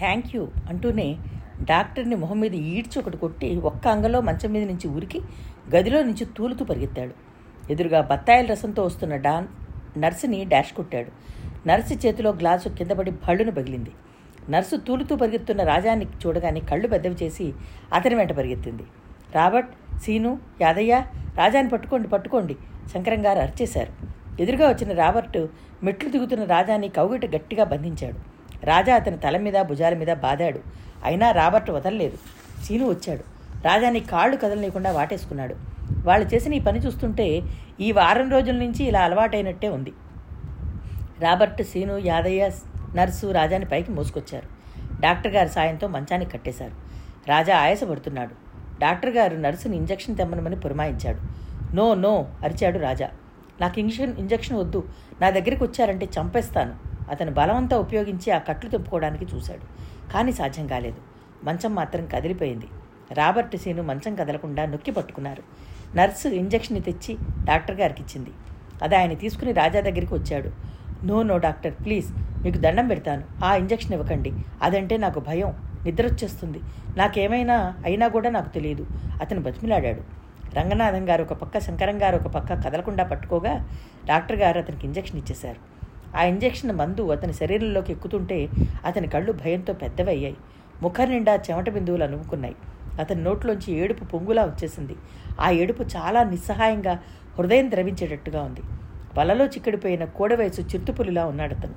Thank you అంటూనే డాక్టర్ని మొహం మీద ఈడ్చి ఒకటి కొట్టి ఒక్క అంగలో మంచం మీద నుంచి ఉరికి గదిలో నుంచి తూలుతూ పరిగెత్తాడు. ఎదురుగా బత్తాయిల రసంతో వస్తున్న డాన్ నర్సుని డాష్ కొట్టాడు. నర్సు చేతిలో గ్లాసు కిందపడి భళ్ళును పగిలింది. నర్సు తూలుతూ పరిగెత్తున్న రాజాన్ని చూడగానే కళ్ళు పెద్దవి చేసి అతని వెంట పరిగెత్తింది. రాబర్ట్ సీను యాదయ్య రాజాని పట్టుకోండి పట్టుకోండి శంకరం గారు అరిచేశారు. ఎదురుగా వచ్చిన రాబర్ట్ మెట్లు దిగుతున్న రాజాని కౌగిట గట్టిగా బంధించాడు. రాజా అతని తల మీద భుజాల మీద బాదాడు. అయినా రాబర్ట్ వదలలేదు. సీను వచ్చాడు. రాజాని కాళ్ళు కదలలేకుండా వాటేసుకున్నాడు. వాళ్ళు చేసిన ఈ పని చూస్తుంటే ఈ వారం రోజుల నుంచి ఇలా అలవాటైనట్టే ఉంది. రాబర్ట్ సీను యాదయ్య నర్సు రాజాని పైకి మోసుకొచ్చారు. డాక్టర్ గారి సాయంతో మంచానికి కట్టేశారు. రాజా ఆయాసపడుతున్నాడు. డాక్టర్ గారు నర్సుని ఇంజక్షన్ తెమ్మనమని పురమాయించాడు. నో నో అరిచాడు రాజా. నాకు ఇంజక్షన్ ఇంజక్షన్ వద్దు. నా దగ్గరికి వచ్చారంటే చంపేస్తాను. అతను బలవంతా ఉపయోగించి ఆ కట్లు తెంపుకోవడానికి చూశాడు. కానీ సాధ్యం కాలేదు. మంచం మాత్రం కదిలిపోయింది. రాబర్ట్ సీను మంచం కదలకుండా నొక్కి పట్టుకున్నారు. నర్సు ఇంజెక్షన్ తెచ్చి డాక్టర్ గారికి ఇచ్చింది అది ఆయన తీసుకుని రాజా దగ్గరికి వచ్చాడు. నో నో డాక్టర్ ప్లీజ్ మీకు దండం పెడతాను. ఆ ఇంజెక్షన్ ఇవ్వకండి. అదంటే నాకు భయం. నిద్ర వచ్చేస్తుంది నాకేమైనా అయినా కూడా నాకు తెలియదు. అతను బతిమిలాడాడు. రంగనాథం గారు ఒక పక్క శంకరం గారు ఒక పక్క కదలకుండా పట్టుకోగా డాక్టర్ గారు అతనికి ఇంజెక్షన్ ఇచ్చేశారు. ఆ ఇంజెక్షన్ మందు అతని శరీరంలోకి ఎక్కుతుంటే అతని కళ్ళు భయంతో పెద్దవయ్యాయి. ముఖం నిండా చెమట బిందువులు అనుకున్నాయి అతని నోట్లోంచి ఏడుపు పొంగులా వచ్చేసింది. ఆ ఏడుపు చాలా నిస్సహాయంగా హృదయం ద్రవించేటట్టుగా ఉంది. వలలో చిక్కడిపోయిన కోడవయసు చిరుతుపులిలా ఉన్నాడు అతను.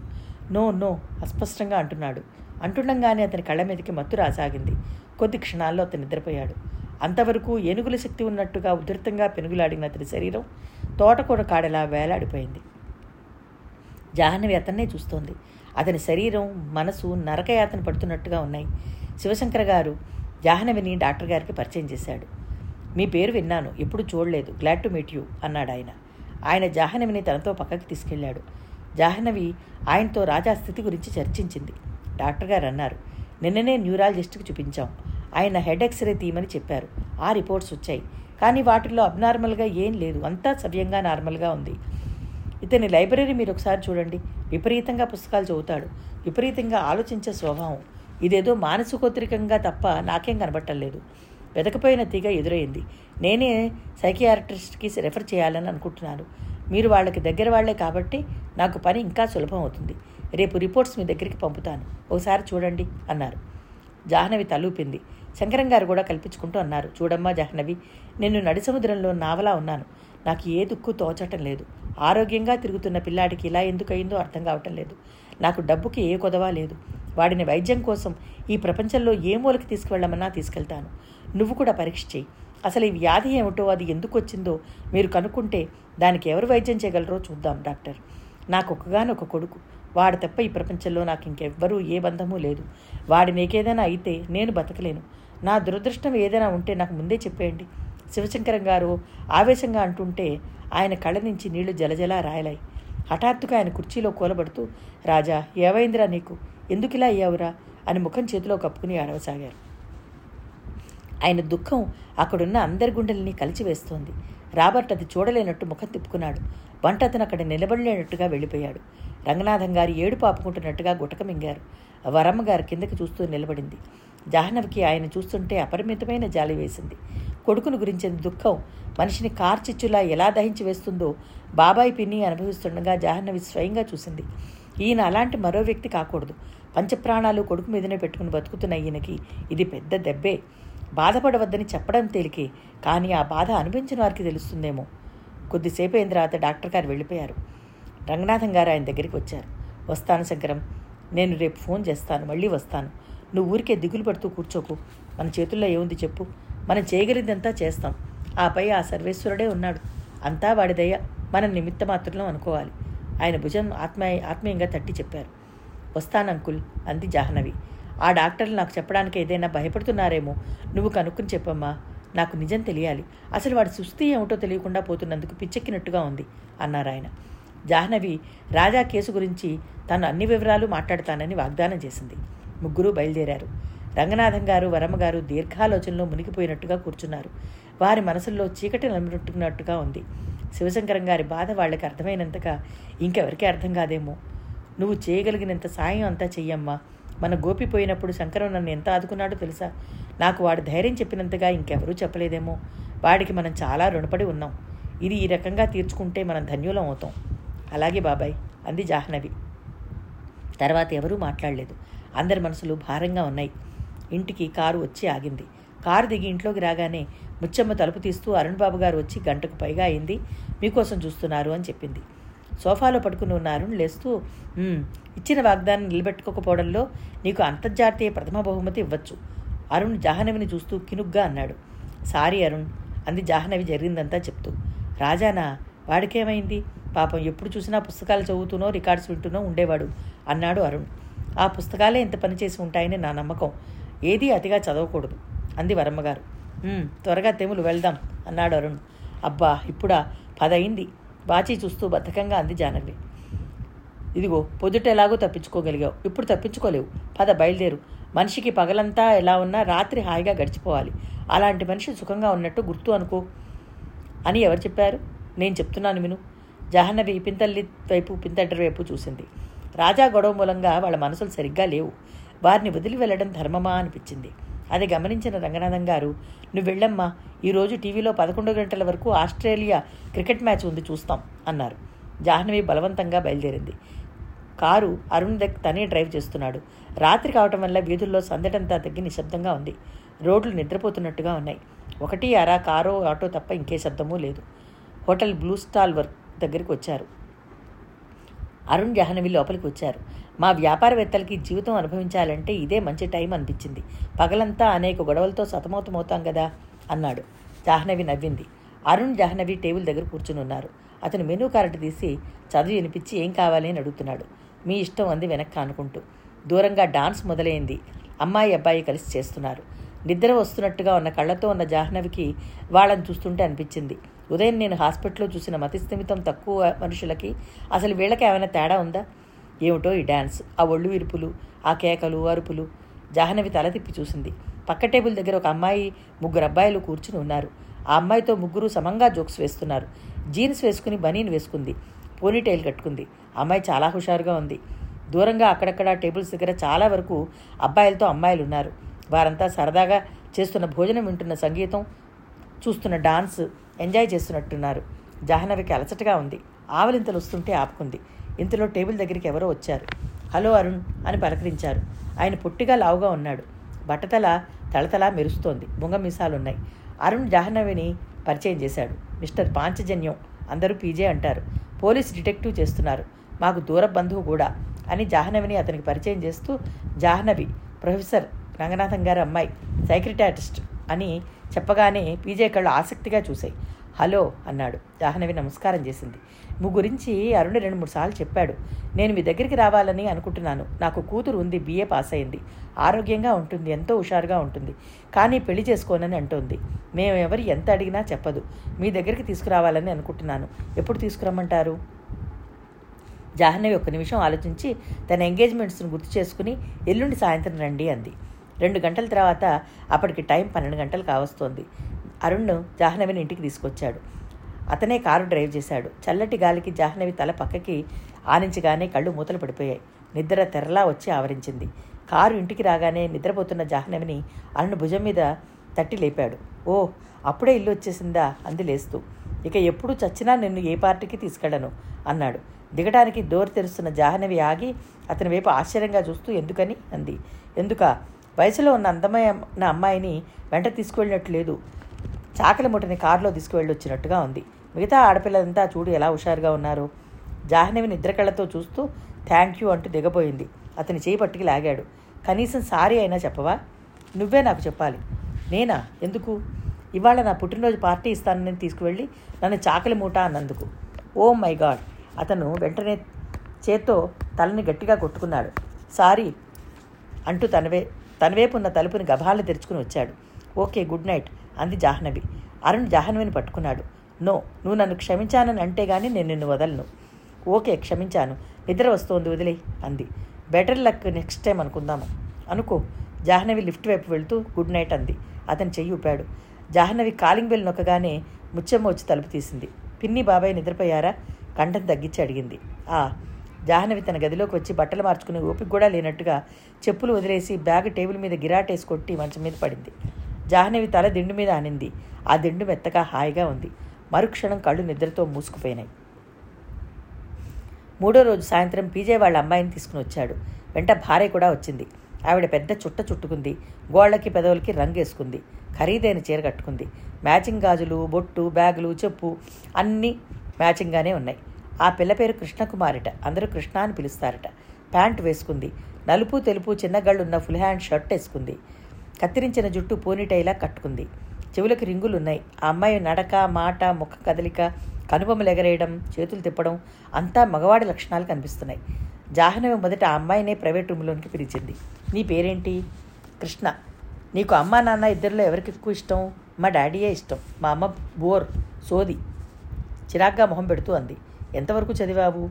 నో నో అస్పష్టంగా అంటున్నాడు. అంటుండగానే అతని కళ్ళ మీదకి మత్తు రాసాగింది. కొద్ది క్షణాల్లో అతను నిద్రపోయాడు. అంతవరకు ఏనుగుల శక్తి ఉన్నట్టుగా ఉధృతంగా పెనుగులాడిన అతని శరీరం తోటకూర కాడలా వేలాడిపోయింది. జాహ్నవి అతన్నే చూస్తోంది. అతని శరీరం మనసు నరకయాతన పడుతున్నట్టుగా ఉన్నాయి. శివశంకర గారు జాహ్నవిని డాక్టర్ గారికి పరిచయం చేశాడు. మీ పేరు విన్నాను ఎప్పుడు చూడలేదు. గ్లాడ్ టు మీట్ యూ అన్నాడు ఆయన. ఆయన జాహ్నవిని తనతో పక్కకి తీసుకెళ్ళాడు జాహ్నవి ఆయనతో రాజా స్థితి గురించి చర్చించింది. డాక్టర్ గారు అన్నారు నిన్ననే న్యూరాలజిస్ట్కి చూపించాం. ఆయన హెడ్ ఎక్స్రే తీయమని చెప్పారు. ఆ రిపోర్ట్స్ వచ్చాయి. కానీ వాటిల్లో అబ్నార్మల్గా ఏం లేదు. అంతా సవ్యంగా నార్మల్గా ఉంది. ఇతని లైబ్రరీ మీరు ఒకసారి చూడండి. విపరీతంగా పుస్తకాలు చదువుతాడు. విపరీతంగా ఆలోచించే స్వభావం. ఇదేదో మానసికోత్రికంగా తప్ప నాకేం కనబట్టలేదు వెతకపోయిన తీగ ఎదురైంది. నేనే సైకియాట్రిస్ట్కి రెఫర్ చేయాలని అనుకుంటున్నాను. మీరు వాళ్ళకి దగ్గర వాళ్ళే కాబట్టి నాకు పని ఇంకా సులభం అవుతుంది. రేపు రిపోర్ట్స్ మీ దగ్గరికి పంపుతాను. ఒకసారి చూడండి అన్నారు. జాహ్నవి తలూపింది శంకరం గారు కూడా కల్పించుకుంటూ అన్నారు. చూడమ్మా జాహ్నవి నేను నడి సముద్రంలో నావలా ఉన్నాను. నాకు ఏ దుక్కు తోచటం లేదు. ఆరోగ్యంగా తిరుగుతున్న పిల్లాడికి ఇలా ఎందుకయిందో అర్థం కావటం లేదు. నాకు డబ్బుకి ఏ కొదవా లేదు. వాడిని వైద్యం కోసం ఈ ప్రపంచంలో ఏ మూలకి తీసుకువెళ్ళమన్నా తీసుకెళ్తాను. నువ్వు కూడా పరీక్ష చేయి అసలు ఈ వ్యాధి ఏమిటో అది ఎందుకు వచ్చిందో మీరు కనుక్కుంటే దానికి ఎవరు వైద్యం చేయగలరో చూద్దాం డాక్టర్. నాకు ఒక్కగానొక కొడుకు. వాడు తప్ప ఈ ప్రపంచంలో నాకు ఇంకెవ్వరూ ఏ బంధమూ లేదు. వాడి నీకేదైనా అయితే నేను బతకలేను. నా దురదృష్టం ఏదైనా ఉంటే నాకు ముందే చెప్పేయండి. శివశంకరం గారు ఆవేశంగా అంటుంటే ఆయన కళ్ళ నుంచి నీళ్ళు జలజలా రాయలాయి. హఠాత్తుగా ఆయన కుర్చీలో కూలబడుతూ రాజా ఏవైందిరా నీకు? ఎందుకిలా అయ్యావురా? అని ముఖం చేతిలో కప్పుకుని ఆడవసాగారు. ఆయన దుఃఖం అక్కడున్న అందరి గుండెల్ని కలిచివేస్తోంది. రాబర్ట్ అది చూడలేనట్టు ముఖం తిప్పుకున్నాడు. వంట అతను అక్కడ నిలబడలేనట్టుగా వెళ్ళిపోయాడు. రంగనాథం గారు ఏడు పాపుకుంటున్నట్టుగా గుటక మింగారు వరమ్మ గారు కిందకి చూస్తూ నిలబడింది. జాహ్నవికి ఆయన చూస్తుంటే అపరిమితమైన జాలి వేసింది. కొడుకును గురించిన దుఃఖం మనిషిని కార్చిచ్చులా ఎలా దహించి వేస్తుందో బాబాయ్ పిన్ని అనుభవిస్తుండగా జాహ్నవి స్వయంగా చూసింది. ఈయన అలాంటి మరో వ్యక్తి కాకూడదు. పంచప్రాణాలు కొడుకు మీదనే పెట్టుకుని బతుకుతున్న ఈయనకి ఇది పెద్ద దెబ్బే. బాధపడవద్దని చెప్పడం తేలికే కానీ ఆ బాధ అనిపించిన వారికి తెలుస్తుందేమో. కొద్దిసేపు అయిన తర్వాత డాక్టర్ గారు వెళ్ళిపోయారు. రంగనాథం గారు ఆయన దగ్గరికి వచ్చారు. వస్తాను శంకరం నేను రేపు ఫోన్ చేస్తాను మళ్ళీ వస్తాను. నువ్వు ఊరికే దిగులు పడుతూ కూర్చోకు. మన చేతుల్లో ఏముంది చెప్పు. మనం చేయగలిగిందంతా చేస్తాం. ఆపై ఆ సర్వేశ్వరుడే ఉన్నాడు. అంతా వాడిదయ్య. మన నిమిత్త మాత్రం అనుకోవాలి. ఆయన భుజం ఆత్మ ఆత్మీయంగా తట్టి చెప్పారు. వస్తాను అంకుల్ అంది జాహ్నవి. ఆ డాక్టర్లు నాకు చెప్పడానికి ఏదైనా భయపడుతున్నారేమో నువ్వు కనుక్కుని చెప్పమ్మా. నాకు నిజం తెలియాలి. అసలు వాడి సుస్థి ఏమిటో తెలియకుండా పోతున్నందుకు పిచ్చెక్కినట్టుగా ఉంది అన్నారు ఆయన. జాహ్నవి రాజా కేసు గురించి తాను అన్ని వివరాలు మాట్లాడతానని వాగ్దానం చేసింది. ముగ్గురు బయలుదేరారు. రంగనాథం గారు వరమ్మ గారు దీర్ఘాలోచనలో మునిగిపోయినట్టుగా కూర్చున్నారు. వారి మనసుల్లో చీకటి నమ్ముతున్నట్టుగా ఉంది. శివశంకరం గారి బాధ వాళ్ళకి అర్థమైనంతగా ఇంకెవరికీ అర్థం కాదేమో. నువ్వు చేయగలిగినంత సాయం అంతా చెయ్యమ్మా. మన గోపి పోయినప్పుడు శంకరం నన్ను ఎంత ఆదుకున్నాడో తెలుసా? నాకు వాడు ధైర్యం చెప్పినంతగా ఇంకెవరూ చెప్పలేదేమో. వాడికి మనం చాలా రుణపడి ఉన్నాం. ఇది ఈ రకంగా తీర్చుకుంటే మనం ధన్యులం అవుతాం. అలాగే బాబాయ్ అంది జాహ్నవి. తర్వాత ఎవరూ మాట్లాడలేదు. అందరి మనసులు భారంగా ఉన్నాయి. ఇంటికి కారు వచ్చి ఆగింది. కారు దిగి ఇంట్లోకి రాగానే ముచ్చమ్మ తలుపు తీస్తూ అరుణ్ బాబు గారు వచ్చి గంటకు పైగా అయింది. మీకోసం చూస్తున్నారు అని చెప్పింది. సోఫాలో పడుకుని ఉన్న అరుణ్ లేస్తూ ఇచ్చిన వాగ్దానం నిలబెట్టుకోకపోవడంలో నీకు అంతర్జాతీయ ప్రథమ బహుమతి ఇవ్వచ్చు అరుణ్ జాహ్నవిని చూస్తూ కినుగ్గా అన్నాడు. సారీ అరుణ్ అంది జాహ్నవి జరిగిందంతా చెప్తూ. రాజానా వాడికేమైంది? పాపం ఎప్పుడు చూసినా పుస్తకాలు చదువుతూనో రికార్డ్స్ వింటూనో ఉండేవాడు అన్నాడు అరుణ్. ఆ పుస్తకాలే ఇంత పనిచేసి ఉంటాయని నా నమ్మకం. ఏదీ అతిగా చదవకూడదు. అంది వరమ్మగారు. త్వరగా తెములు వెళ్దాం అన్నాడు అరుణ్. అబ్బా ఇప్పుడా? పదయింది. వాచి చూస్తూ బద్ధకంగా అంది జానవి ఇదిగో పొద్దుట ఎలాగో తప్పించుకోగలిగావు. ఇప్పుడు తప్పించుకోలేవు. పద బయలుదేరు. మనిషికి పగలంతా ఎలా ఉన్నా రాత్రి హాయిగా గడిచిపోవాలి. అలాంటి మనిషి సుఖంగా ఉన్నట్టు గుర్తు అనుకో అని ఎవరు చెప్పారు? నేను చెప్తున్నాను విను. జాహ్నవి పింతల్లి వైపు పింతడ్డరు వైపు చూసింది. రాజా గొడవ మూలంగా వాళ్ళ మనసులు సరిగ్గా లేవు. వారిని వదిలి వెళ్ళడం ధర్మమా అనిపించింది. అది గమనించిన రంగనాథం గారు నువ్వు వెళ్ళమ్మా ఈరోజు టీవీలో పదకొండు గంటల వరకు ఆస్ట్రేలియా క్రికెట్ మ్యాచ్ ఉంది చూస్తాం అన్నారు. జాహ్నవి బలవంతంగా బయలుదేరింది. కారు అరుణ్ దగ్గర తనే డ్రైవ్ చేస్తున్నాడు. రాత్రి కావటం వల్ల వీధుల్లో సందడంతా తగ్గి నిశ్శబ్దంగా ఉంది. రోడ్లు నిద్రపోతున్నట్టుగా ఉన్నాయి. ఒకటి అరా కారో ఆటో తప్ప ఇంకే శబ్దమూ లేదు. హోటల్ బ్లూ స్టాల్ వర్క్ దగ్గరికి వచ్చారు. అరుణ్ జాహ్నవి లోపలికి వచ్చారు మా వ్యాపారవేత్తలకి జీవితం అనుభవించాలంటే ఇదే మంచి టైం అనిపించింది. పగలంతా అనేక గొడవలతో సతమతమవుతాం కదా? అన్నాడు. జాహ్నవి నవ్వింది. అరుణ్ జాహ్నవి టేబుల్ దగ్గర కూర్చుని ఉన్నారు. అతను మెనూ కార్డు తీసి చదువు వినిపించి ఏం కావాలి అని అడుగుతున్నాడు. మీ ఇష్టం అంది వెనక్కి అనుకుంటూ దూరంగా డాన్స్ మొదలైంది. అమ్మాయి అబ్బాయి కలిసి చేస్తున్నారు. నిద్ర వస్తున్నట్టుగా ఉన్న కళ్ళతో ఉన్న జాహ్నవికి వాళ్ళని చూస్తుంటే అనిపించింది. ఉదయం నేను హాస్పిటల్లో చూసిన మతిస్థిమితం తక్కువ మనుషులకి అసలు వీళ్ళకి ఏమైనా తేడా ఉందా? ఏమిటో ఈ డ్యాన్స్ ఆ ఒళ్ళు విరుపులు ఆ కేకలు అరుపులు. జాహ్నవి తల తిప్పి చూసింది. పక్క టేబుల్ దగ్గర ఒక అమ్మాయి ముగ్గురు అబ్బాయిలు కూర్చుని ఉన్నారు. ఆ అమ్మాయితో ముగ్గురు సమంగా జోక్స్ వేస్తున్నారు. జీన్స్ వేసుకుని బనీన్ వేసుకుంది. పోనీటైల్ కట్టుకుంది. అమ్మాయి చాలా హుషారుగా ఉంది. దూరంగా అక్కడక్కడ టేబుల్స్ దగ్గర చాలా వరకు అబ్బాయిలతో అమ్మాయిలు ఉన్నారు వారంతా సరదాగా చేస్తున్న భోజనం వింటున్న సంగీతం చూస్తున్న డాన్స్ ఎంజాయ్ చేస్తున్నట్టున్నారు. జాహ్నవికి అలసటగా ఉంది. ఆవలింతలు వస్తుంటే ఆపుకుంది. ఇంతలో టేబుల్ దగ్గరికి ఎవరో వచ్చారు. హలో అరుణ్ అని పలకరించారు. ఆయన పొట్టిగా లావుగా ఉన్నాడు. బట్టతల తళతళ మెరుస్తోంది. బొంగ మీసాలున్నాయి. అరుణ్ జాహ్నవిని పరిచయం చేశాడు. మిస్టర్ పాంచజన్యం అందరూ పీజే అంటారు. పోలీస్ డిటెక్టివ్ చేస్తున్నారు. మాకు దూర బంధువు కూడా అని జాహ్నవిని అతనికి పరిచయం చేస్తూ జాహ్నవి ప్రొఫెసర్ రంగనాథం గారి అమ్మాయి సైక్రటాటిస్ట్. అని చెప్పగానే పీజే కళ్ళు ఆసక్తిగా చూశాయి. హలో అన్నాడు. జాహ్నవి నమస్కారం చేసింది. మీ గురించి అరుణ్ రెండు మూడు సార్లు చెప్పాడు. నేను మీ దగ్గరికి రావాలని అనుకుంటున్నాను. నాకు కూతురు ఉంది బీఏ పాస్ అయింది. ఆరోగ్యంగా ఉంటుంది ఎంతో హుషారుగా ఉంటుంది. కానీ పెళ్ళి చేసుకోనని అంటోంది. మేము ఎవరు ఎంత అడిగినా చెప్పదు. మీ దగ్గరికి తీసుకురావాలని అనుకుంటున్నాను. ఎప్పుడు తీసుకురమ్మంటారు? జాహ్నవి ఒక్క నిమిషం ఆలోచించి తన ఎంగేజ్మెంట్స్ను గుర్తు చేసుకుని ఎల్లుండి సాయంత్రం రండి అంది. రెండు గంటల తర్వాత అప్పటికి టైం పన్నెండు గంటలు కావస్తోంది అరుణ్ జాహ్నవిని ఇంటికి తీసుకొచ్చాడు. అతనే కారు డ్రైవ్ చేశాడు. చల్లటి గాలికి జాహ్నవి తల పక్కకి ఆనించగానే కళ్ళు మూతలు పడిపోయాయి. నిద్ర తెరలా వచ్చి ఆవరించింది. కారు ఇంటికి రాగానే నిద్రపోతున్న జాహ్నవిని అరుణ్ భుజం మీద తట్టి లేపాడు. ఓ అప్పుడే ఇల్లు వచ్చేసిందా? అంది లేస్తూ. ఇక ఎప్పుడు చచ్చినా నిన్ను ఏ పార్టీకి తీసుకెళ్ళను అన్నాడు. దిగడానికి డోర్ తెరుస్తున్న జాహ్నవి ఆగి అతని వైపు ఆశ్చర్యంగా చూస్తూ ఎందుకని? అంది. ఎందుక? వయసులో ఉన్న అందమైన అమ్మాయిని వెంట తీసుకువెళ్ళినట్టు లేదు చాకలి ముఠని కారులో తీసుకువెళ్ళొచ్చినట్టుగా ఉంది. మిగతా ఆడపిల్లలంతా చూడు ఎలా హుషారుగా ఉన్నారు. జాహ్నవి నిద్రకళ్ళతో చూస్తూ థ్యాంక్ యూ అంటూ దిగబోయింది. అతని చేయి పట్టుకి లాగాడు. కనీసం సారీ అయినా చెప్పవా? నువ్వే నాకు చెప్పాలి. నేనా? ఎందుకు? ఇవాళ నా పుట్టినరోజు పార్టీ ఇస్తానని తీసుకువెళ్ళి నన్ను చాకలి మూట అన్నందుకు. Oh my God! అతను వెంటనే చేత్తో తలని గట్టిగా కొట్టుకున్నాడు. సారీ అంటూ తనవే తనవైపు ఉన్న తలుపుని గభాలు తెరుచుకుని వచ్చాడు. ఓకే గుడ్ నైట్ అంది జాహ్నవి. అరుణ్ జాహ్నవిని పట్టుకున్నాడు. నో నువ్వు నన్ను క్షమించానని అంటే గానీ నేను నిన్ను వదలను. ఓకే క్షమించాను. నిద్ర వస్తోంది వదిలే అంది. బెటర్ లక్ నెక్స్ట్ టైం అనుకుందాము. అనుకో జాహ్నవి లిఫ్ట్ వైపు వెళ్తూ గుడ్ నైట్ అంది. అతను చెయ్యి ఊపాడు. జాహ్నవి కాలింగ్ బెల్ నొక్కగానే ముచ్చమ్మ వచ్చి తలుపు తీసింది. పిన్ని బాబాయ్ నిద్రపోయారా? కంఠం తగ్గించి అడిగింది. ఆ జాహ్నవి తన గదిలోకి వచ్చి బట్టలు మార్చుకుని ఓపిక కూడా లేనట్టుగా చెప్పులు వదిలేసి బ్యాగ్ టేబుల్ మీద గిరాటేసి కొట్టి మంచం మీద పడింది. జాహ్నవి తల దిండు మీద ఆనింది ఆ దిండు మెత్తగా హాయిగా ఉంది. మరుక్షణం కళ్ళు నిద్రతో మూసుకుపోయినాయి. మూడో రోజు సాయంత్రం పీజే వాళ్ళ అమ్మాయిని తీసుకుని వచ్చాడు. వెంట భార్య కూడా వచ్చింది. ఆవిడ పెద్ద చుట్ట చుట్టుకుంది. గోళ్ళకి పెదవులకి రంగేసుకుంది ఖరీదైన చీర కట్టుకుంది. మ్యాచింగ్ గాజులు బొట్టు బ్యాగులు చెప్పు అన్నీ మ్యాచింగ్గానే ఉన్నాయి. ఆ పిల్ల పేరు కృష్ణకుమారిట. అందరూ కృష్ణ అని పిలుస్తారట. ప్యాంట్ వేసుకుంది. నలుపు తెలుపు చిన్నగళ్ళున్న ఫుల్ హ్యాండ్ షర్ట్ వేసుకుంది. కత్తిరించిన జుట్టు పోనీటైలా కట్టుకుంది. చెవులకు రింగులున్నాయి. ఆ అమ్మాయి నడక మాట ముఖ కదలిక కనుబొమ్మలు ఎగరేయడం చేతులు తిప్పడం అంతా మగవాడి లక్షణాలు కనిపిస్తున్నాయి. జాహ్నవి మొదట ఆ అమ్మాయినే ప్రైవేట్ రూమ్లోనికి పిలిచింది. నీ పేరేంటి? కృష్ణ. నీకు అమ్మా నాన్న ఇద్దరిలో ఎవరికి ఎక్కువ ఇష్టం? మా డాడీయే ఇష్టం. మా అమ్మ బోర్ సోది. చిరాగ్గా మొహం పెడుతూ అంది. ఎంతవరకు చదివావు?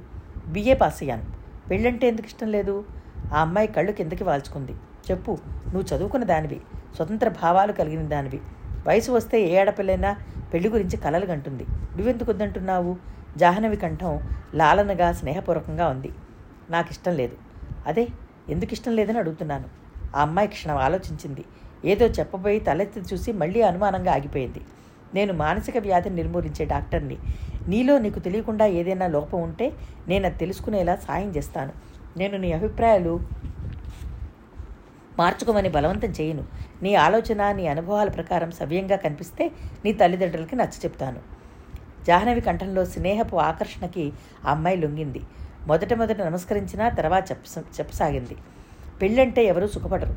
బిఏ పాస్ అయ్యాను. పెళ్ళంటే ఎందుకు ఇష్టం లేదు? ఆ అమ్మాయి కళ్ళు కిందకి వాల్చుకుంది. చెప్పు నువ్వు చదువుకున్న దానివి స్వతంత్ర భావాలు కలిగిన దానివి. వయసు వస్తే ఏ ఆడపిల్లైనా పెళ్ళి గురించి కలలు కంటుంది. నువ్వెందుకు వద్దంటున్నావు? జాహ్నవి కంఠం లాలనగా స్నేహపూర్వకంగా ఉంది. నాకు ఇష్టం లేదు. అదే ఎందుకు ఇష్టం లేదని అడుగుతున్నాను. ఆ అమ్మాయి క్షణం ఆలోచించింది. ఏదో చెప్పబోయి తలెత్తి చూసి మళ్ళీ అనుమానంగా ఆగిపోయింది. నేను మానసిక వ్యాధిని నిర్మూలించే డాక్టర్ని. నీలో నీకు తెలియకుండా ఏదైనా లోపం ఉంటే నేను అది తెలుసుకునేలా సాయం చేస్తాను. నేను నీ అభిప్రాయాలు మార్చుకోమని బలవంతం చేయను. నీ ఆలోచన నీ అనుభవాల ప్రకారం సవ్యంగా కనిపిస్తే నీ తల్లిదండ్రులకి నచ్చ చెప్తాను. జాహ్నవి కంఠంలో స్నేహపు ఆకర్షణకి ఆ అమ్మాయి లొంగింది. మొదట మొదట నమస్కరించినా తర్వాత చెప్ప చెప్పసాగింది. పెళ్ళంటే ఎవరూ సుఖపడరు.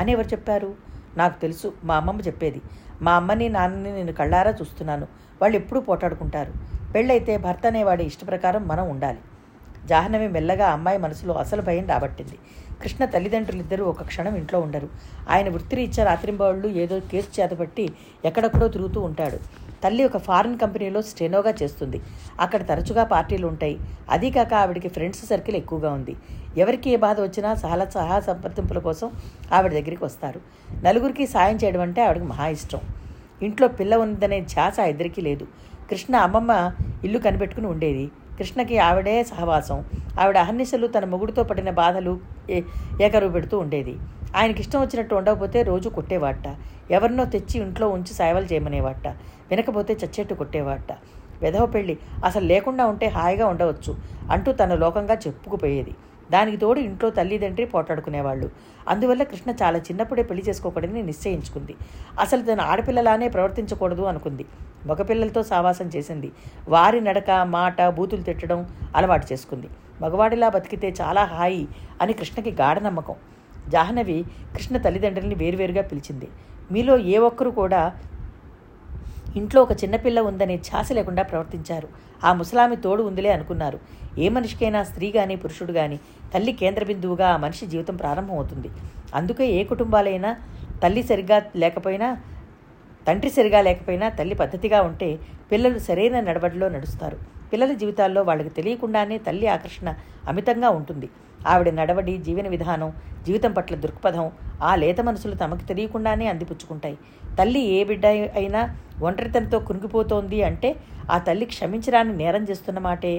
అని ఎవరు చెప్పారు? నాకు తెలుసు మా అమ్మమ్మ చెప్పేది. మా అమ్మని నాన్నని నేను కళ్ళారా చూస్తున్నాను. వాళ్ళు ఎప్పుడూ పోటాడుకుంటారు. పెళ్ళైతే భర్త అనేవాడి ఇష్టప్రకారం మనం ఉండాలి. జాహ్నవి మెల్లగా అమ్మాయి మనసులో అసలు భయం రాబట్టింది. కృష్ణ తల్లిదండ్రులిద్దరూ ఒక క్షణం ఇంట్లో ఉండరు. ఆయన వృత్తిరీత్యా రాత్రింబాళ్ళు ఏదో కేసు చేతపట్టి ఎక్కడెక్కడో తిరుగుతూ ఉంటాడు. తల్లి ఒక ఫారిన్ కంపెనీలో స్టెనోగా చేస్తుంది. అక్కడ తరచుగా పార్టీలు ఉంటాయి. అదీ కాక ఆవిడికి ఫ్రెండ్స్ సర్కిల్ ఎక్కువగా ఉంది. ఎవరికి ఏ బాధ వచ్చినా సహల సహా సంప్రదింపుల కోసం ఆవిడ దగ్గరికి వస్తారు. నలుగురికి సాయం చేయడం అంటే ఆవిడకి మహా ఇష్టం. ఇంట్లో పిల్ల ఉందనే ధ్యాస ఇద్దరికీ లేదు. కృష్ణ అమ్మమ్మ ఇల్లు కనిపెట్టుకుని ఉండేది. కృష్ణకి ఆవిడే సహవాసం. ఆవిడ అహర్నిశలు తన మొగుడితో పడిన బాధలు ఏ- ఏకరువు పెడుతూ ఉండేది. ఆయనకి ఇష్టం వచ్చినట్టు ఉండకపోతే రోజు కొట్టేవాట. ఎవరినో తెచ్చి ఇంట్లో ఉంచి సాయవలు చేయమనేవాట. వినకపోతే చచ్చేట్టు కొట్టేవాట. వెధవ పెళ్ళి అసలు లేకుండా ఉంటే హాయిగా ఉండవచ్చు అంటూ తన లోకంగా చెప్పుకుపోయేది. దానికి తోడు ఇంట్లో తల్లిదండ్రి పోటాడుకునేవాళ్ళు అందువల్ల కృష్ణ చాలా చిన్నప్పుడే పెళ్ళి చేసుకోకూడదని నిశ్చయించుకుంది. అసలు తన ఆడపిల్లలానే ప్రవర్తించకూడదు అనుకుంది. మగపిల్లలతో సావాసం చేసింది. వారి నడక మాట బూతులు తిట్టడం అలవాటు చేసుకుంది. మగవాడిలా బతికితే చాలా హాయి అని కృష్ణకి గాఢ నమ్మకం. జాహ్నవి కృష్ణ తల్లిదండ్రుల్ని వేరువేరుగా పిలిచింది. మీలో ఏ ఒక్కరు కూడా ఇంట్లో ఒక చిన్నపిల్ల ఉందనే ఛాస లేకుండా ప్రవర్తించారు. ఆ ముసలామి తోడు ఉందిలే అనుకున్నారు. ఏ మనిషికైనా స్త్రీ కానీ పురుషుడు కానీ తల్లి కేంద్ర బిందువుగా ఆ మనిషి జీవితం ప్రారంభమవుతుంది. అందుకే ఏ కుటుంబాలైనా తల్లి సరిగ్గా లేకపోయినా తండ్రి సరిగా లేకపోయినా తల్లి పద్ధతిగా ఉంటే పిల్లలు సరైన నడవడిలో నడుస్తారు. పిల్లల జీవితాల్లో వాళ్ళకి తెలియకుండానే తల్లి ఆకర్షణ అమితంగా ఉంటుంది. ఆవిడ నడవడి జీవన విధానం జీవితం పట్ల దృక్పథం ఆ లేత మనసులు తమకు తెలియకుండానే అందిపుచ్చుకుంటాయి. తల్లి ఏ బిడ్డ అయినా ఒంటరితనంతో కురిగిపోతోంది అంటే ఆ తల్లి క్షమించరాని నేరం చేస్తున్న మాటే.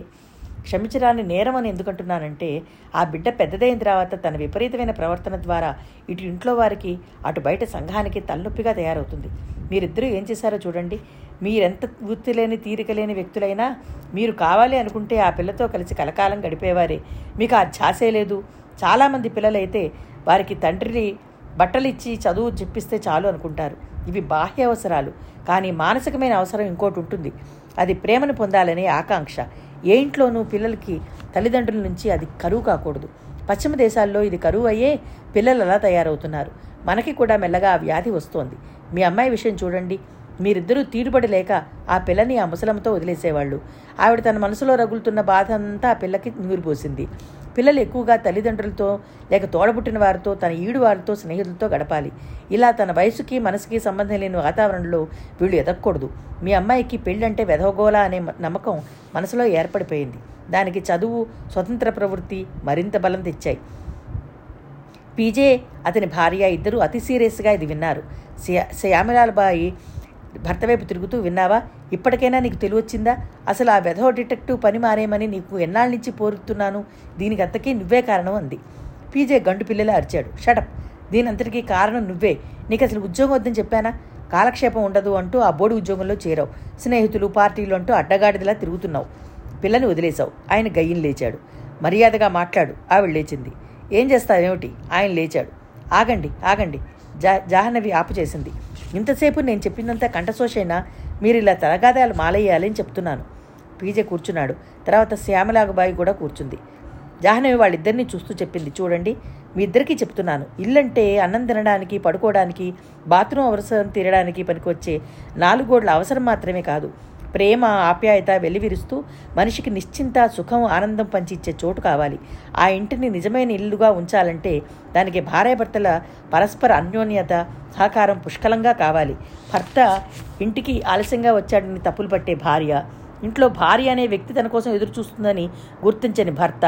క్షమించరాని నేరం అని ఎందుకంటున్నానంటే ఆ బిడ్డ పెద్దదైన తర్వాత తన విపరీతమైన ప్రవర్తన ద్వారా ఇటు ఇంట్లో వారికి అటు బయట సంఘానికి తలనొప్పిగా తయారవుతుంది. మీరిద్దరూ ఏం చేశారో చూడండి. మీరెంత వృత్తి లేని తీరిక లేని వ్యక్తులైనా మీరు కావాలి అనుకుంటే ఆ పిల్లతో కలిసి కలకాలం గడిపేవారే. మీకు ఆ ఛాసే లేదు. చాలామంది పిల్లలైతే వారికి తండ్రి బట్టలు ఇచ్చి చదువు చెప్పిస్తే చాలు అనుకుంటారు. ఇవి బాహ్య అవసరాలు. కానీ మానసికమైన అవసరం ఇంకోటి ఉంటుంది. అది ప్రేమను పొందాలనే ఆకాంక్ష. ఏ ఇంట్లోనూ పిల్లలకి తల్లిదండ్రుల నుంచి అది కరువు కాకూడదు. పశ్చిమ దేశాల్లో ఇది కరువు అయ్యే పిల్లలు అలా తయారవుతున్నారు. మనకి కూడా మెల్లగా ఆ వ్యాధి వస్తోంది. మీ అమ్మాయి విషయం చూడండి. మీరిద్దరూ తీరుబడి లేక ఆ పిల్లని ఆ ముసలంతో వదిలేసేవాళ్ళు. ఆవిడ తన మనసులో రగులుతున్న బాధ అంతా ఆ పిల్లకి నూరిపోసింది. పిల్లలు ఎక్కువగా తల్లిదండ్రులతో లేక తోడబుట్టిన వారితో తన ఈడు వారితో స్నేహితులతో గడపాలి. ఇలా తన వయసుకి మనసుకి సంబంధం లేని వాతావరణంలో వీళ్ళు ఎదగకూడదు. మీ అమ్మాయికి పెళ్ళంటే వెధవగోల అనే నమ్మకం మనసులో ఏర్పడిపోయింది. దానికి చదువు స్వతంత్ర ప్రవృత్తి మరింత బలం తెచ్చాయి. పీజే అతని భార్య ఇద్దరూ అతి సీరియస్గా ఇది విన్నారు. శ్యా- శ్యామలాబాయి భర్త వైపు తిరుగుతూ విన్నావా? ఇప్పటికైనా నీకు తెలివచ్చిందా? అసలు ఆ వెధవ డిటెక్టివ్ పని మారేమని నీకు ఎన్నాళ్ళ నుంచి పోరుతున్నాను? దీనికంతకీ నువ్వే కారణం అంది. పీజే గండు పిల్లలే అరిచాడు. షటప్ దీనంతటికీ కారణం నువ్వే. నీకు అసలు ఉద్యోగం వద్దని చెప్పానా? కాలక్షేపం ఉండదు అంటూ ఆ బోర్డు ఉద్యోగంలో చేరావు. స్నేహితులు పార్టీలు అంటూ అడ్డగాడిదలా తిరుగుతున్నావు. పిల్లని వదిలేశావు. ఆయన గయ్యం లేచాడు. మర్యాదగా మాట్లాడు. ఆవిడ లేచింది. ఏం చేస్తావేమిటి? ఆయన లేచాడు. ఆగండి ఆగండి. జా జాహ్నవి ఆపు చేసింది. ఇంతసేపు నేను చెప్పినంత కంఠశోషైనా మీరు ఇలా తలగాదాలు మాలయ్యాలని చెప్తున్నాను. పీజే కూర్చున్నాడు. తర్వాత శ్యామలాగబాయి కూడా కూర్చుంది. జాహ్నవి వాళ్ళిద్దరినీ చూస్తూ చెప్పింది చూడండి మీ ఇద్దరికీ చెప్తున్నాను. ఇల్లంటే అన్నం తినడానికి పడుకోవడానికి బాత్రూమ్ అవసరం తీరడానికి పనికొచ్చే నాలుగు గోడల అవసరం మాత్రమే కాదు. ప్రేమ ఆప్యాయత వెలివిరుస్తూ మనిషికి నిశ్చింత సుఖం ఆనందం పంచి ఇచ్చే చోటు కావాలి. ఆ ఇంటిని నిజమైన ఇల్లుగా ఉంచాలంటే దానికి భార్యాభర్తల పరస్పర అన్యోన్యత సహకారం పుష్కలంగా కావాలి. భర్త ఇంటికి ఆలస్యంగా వచ్చాడని తప్పులు పట్టే భార్య. ఇంట్లో భార్య అనే వ్యక్తి తన కోసం ఎదురు చూస్తుందని గుర్తించని భర్త.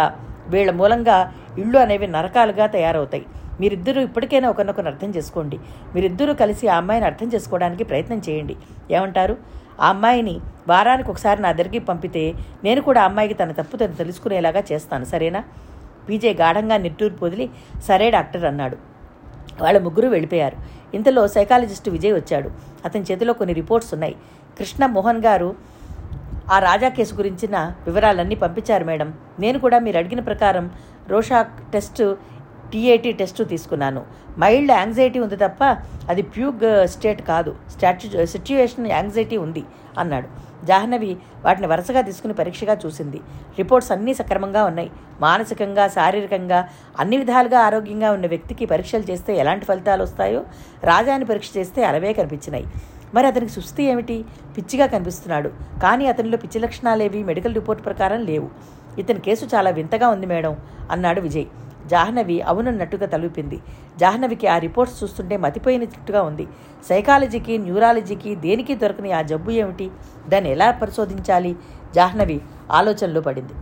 వీళ్ళ మూలంగా ఇళ్ళు అనేవి నరకాలుగా తయారవుతాయి. మీరిద్దరూ ఇప్పటికైనా ఒకరినొకరు అర్థం చేసుకోండి. మీరిద్దరూ కలిసి ఆ అమ్మాయిని అర్థం చేసుకోవడానికి ప్రయత్నం చేయండి. ఏమంటారు? ఆ అమ్మాయిని వారానికి ఒకసారి నా దగ్గరికి పంపితే నేను కూడా అమ్మాయికి తన తప్పు తను తెలుసుకునేలాగా చేస్తాను సరేనా? పీజే గాఢంగా నిట్టూరు పొదిలి సరే డాక్టర్ అన్నాడు. వాళ్ళ ముగ్గురు వెళ్ళిపోయారు. ఇంతలో సైకాలజిస్ట్ విజయ్ వచ్చాడు. అతని చేతిలో కొన్ని రిపోర్ట్స్ ఉన్నాయి. కృష్ణ మోహన్ గారు ఆ రాజా కేసు గురించిన వివరాలన్నీ పంపించారు మేడం. నేను కూడా మీరు అడిగిన ప్రకారం రోషాక్ టెస్ట్ టీఏటీ టెస్ట్ తీసుకున్నాను. మైల్డ్ యాంగ్జైటీ ఉంది తప్ప అది ప్యూగ్ స్టేట్ కాదు. స్టాచ్యూ సిచ్యువేషన్ యాంగ్జైటీ ఉంది అన్నాడు. జాహ్నవి వాటిని వరుసగా తీసుకుని పరీక్షగా చూసింది. రిపోర్ట్స్ అన్నీ సక్రమంగా ఉన్నాయి. మానసికంగా శారీరకంగా అన్ని విధాలుగా ఆరోగ్యంగా ఉన్న వ్యక్తికి పరీక్షలు చేస్తే ఎలాంటి ఫలితాలు వస్తాయో రాజాని పరీక్ష చేస్తే అలవే కనిపించినాయి. మరి అతనికి సుస్థి ఏమిటి? పిచ్చిగా కనిపిస్తున్నాడు. కానీ అతనిలో పిచ్చి లక్షణాలేవి మెడికల్ రిపోర్ట్ ప్రకారం లేవు. ఇతని కేసు చాలా వింతగా ఉంది మేడం అన్నాడు విజయ్. జాహ్నవి అవునన్నట్టుగా తలుపింది. జాహ్నవికి ఆ రిపోర్ట్స్ చూస్తుంటే మతిపోయినట్టుగా ఉంది. సైకాలజీకి న్యూరాలజీకి దేనికి దొరకని ఆ జబ్బు ఏమిటి? దాన్ని ఎలా పరిశోధించాలి? జాహ్నవి ఆలోచనలో పడింది.